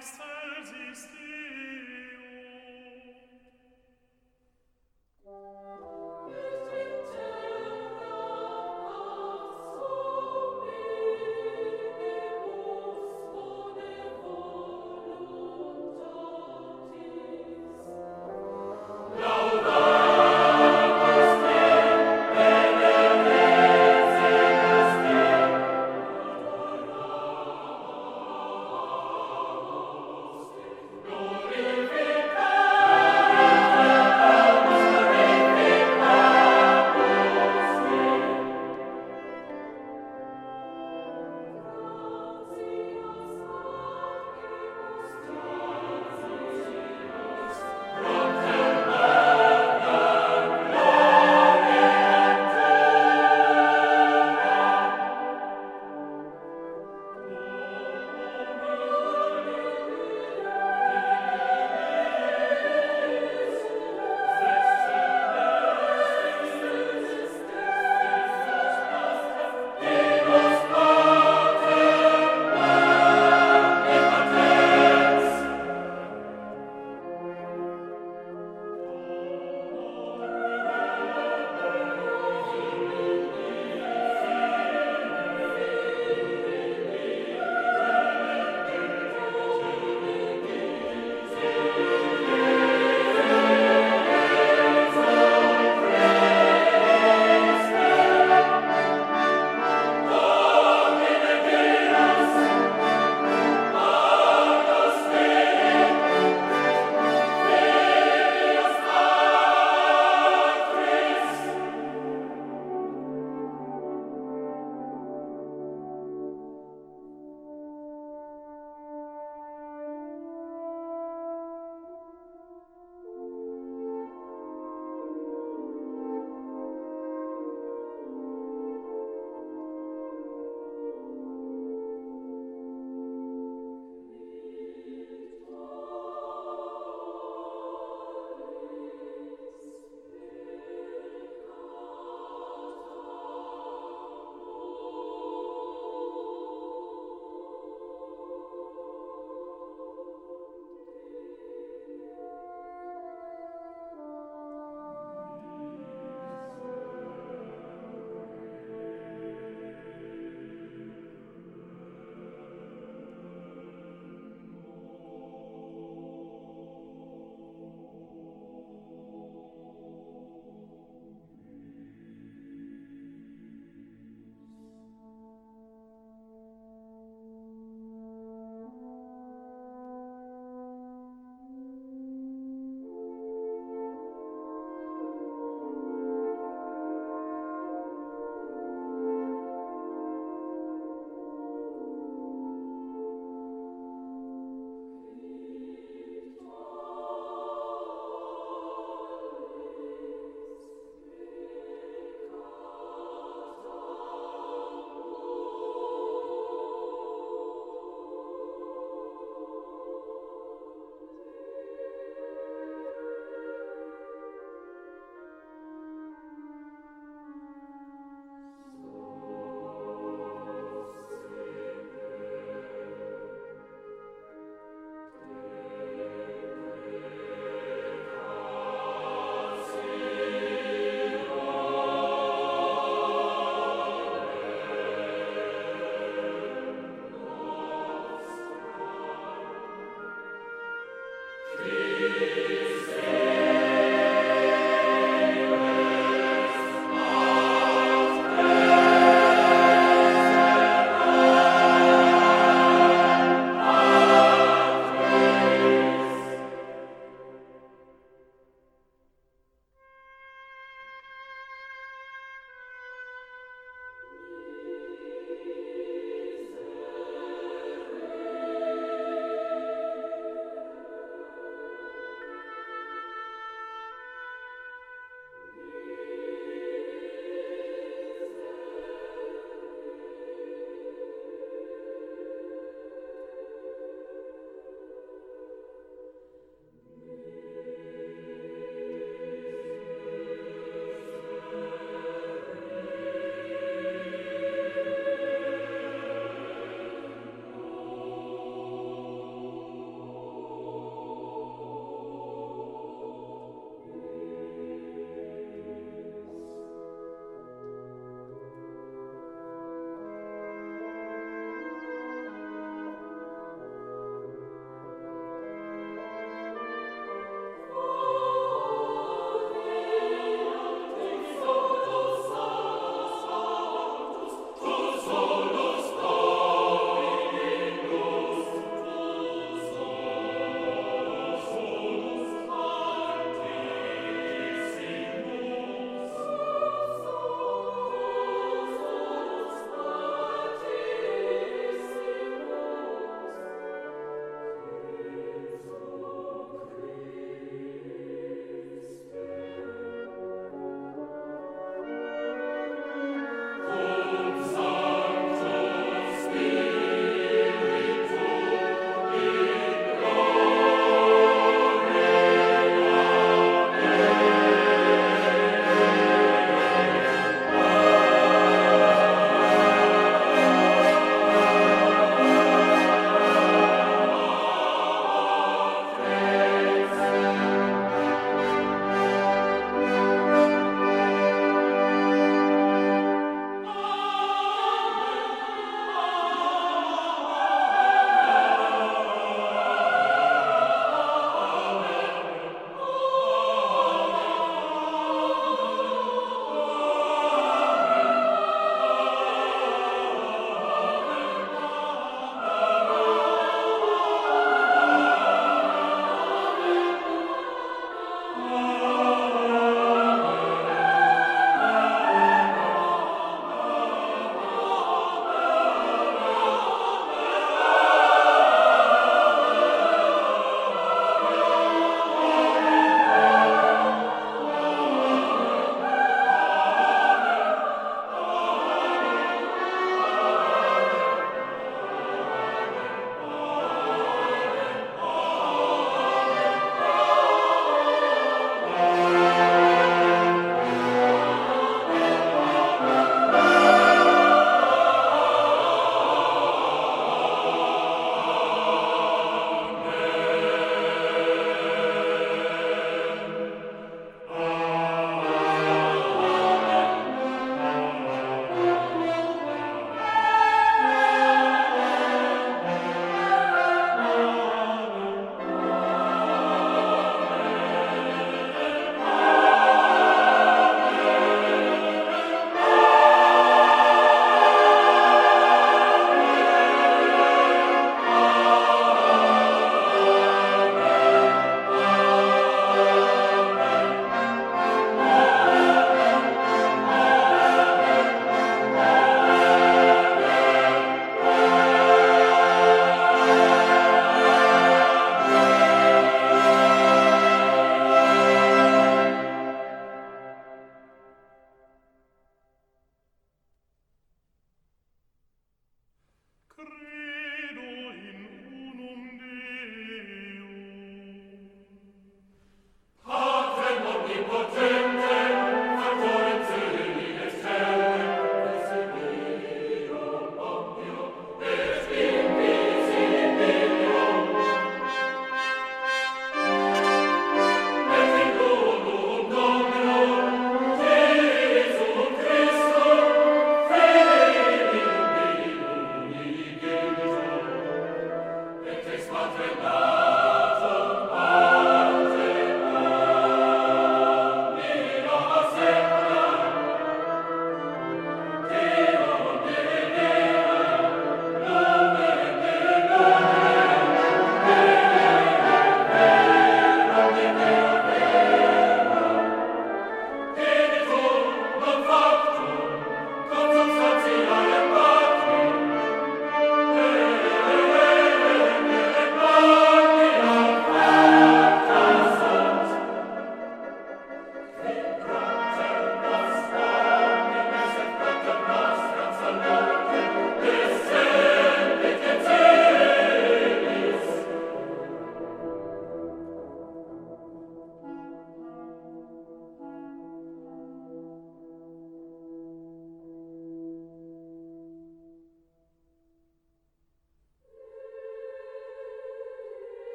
excelsis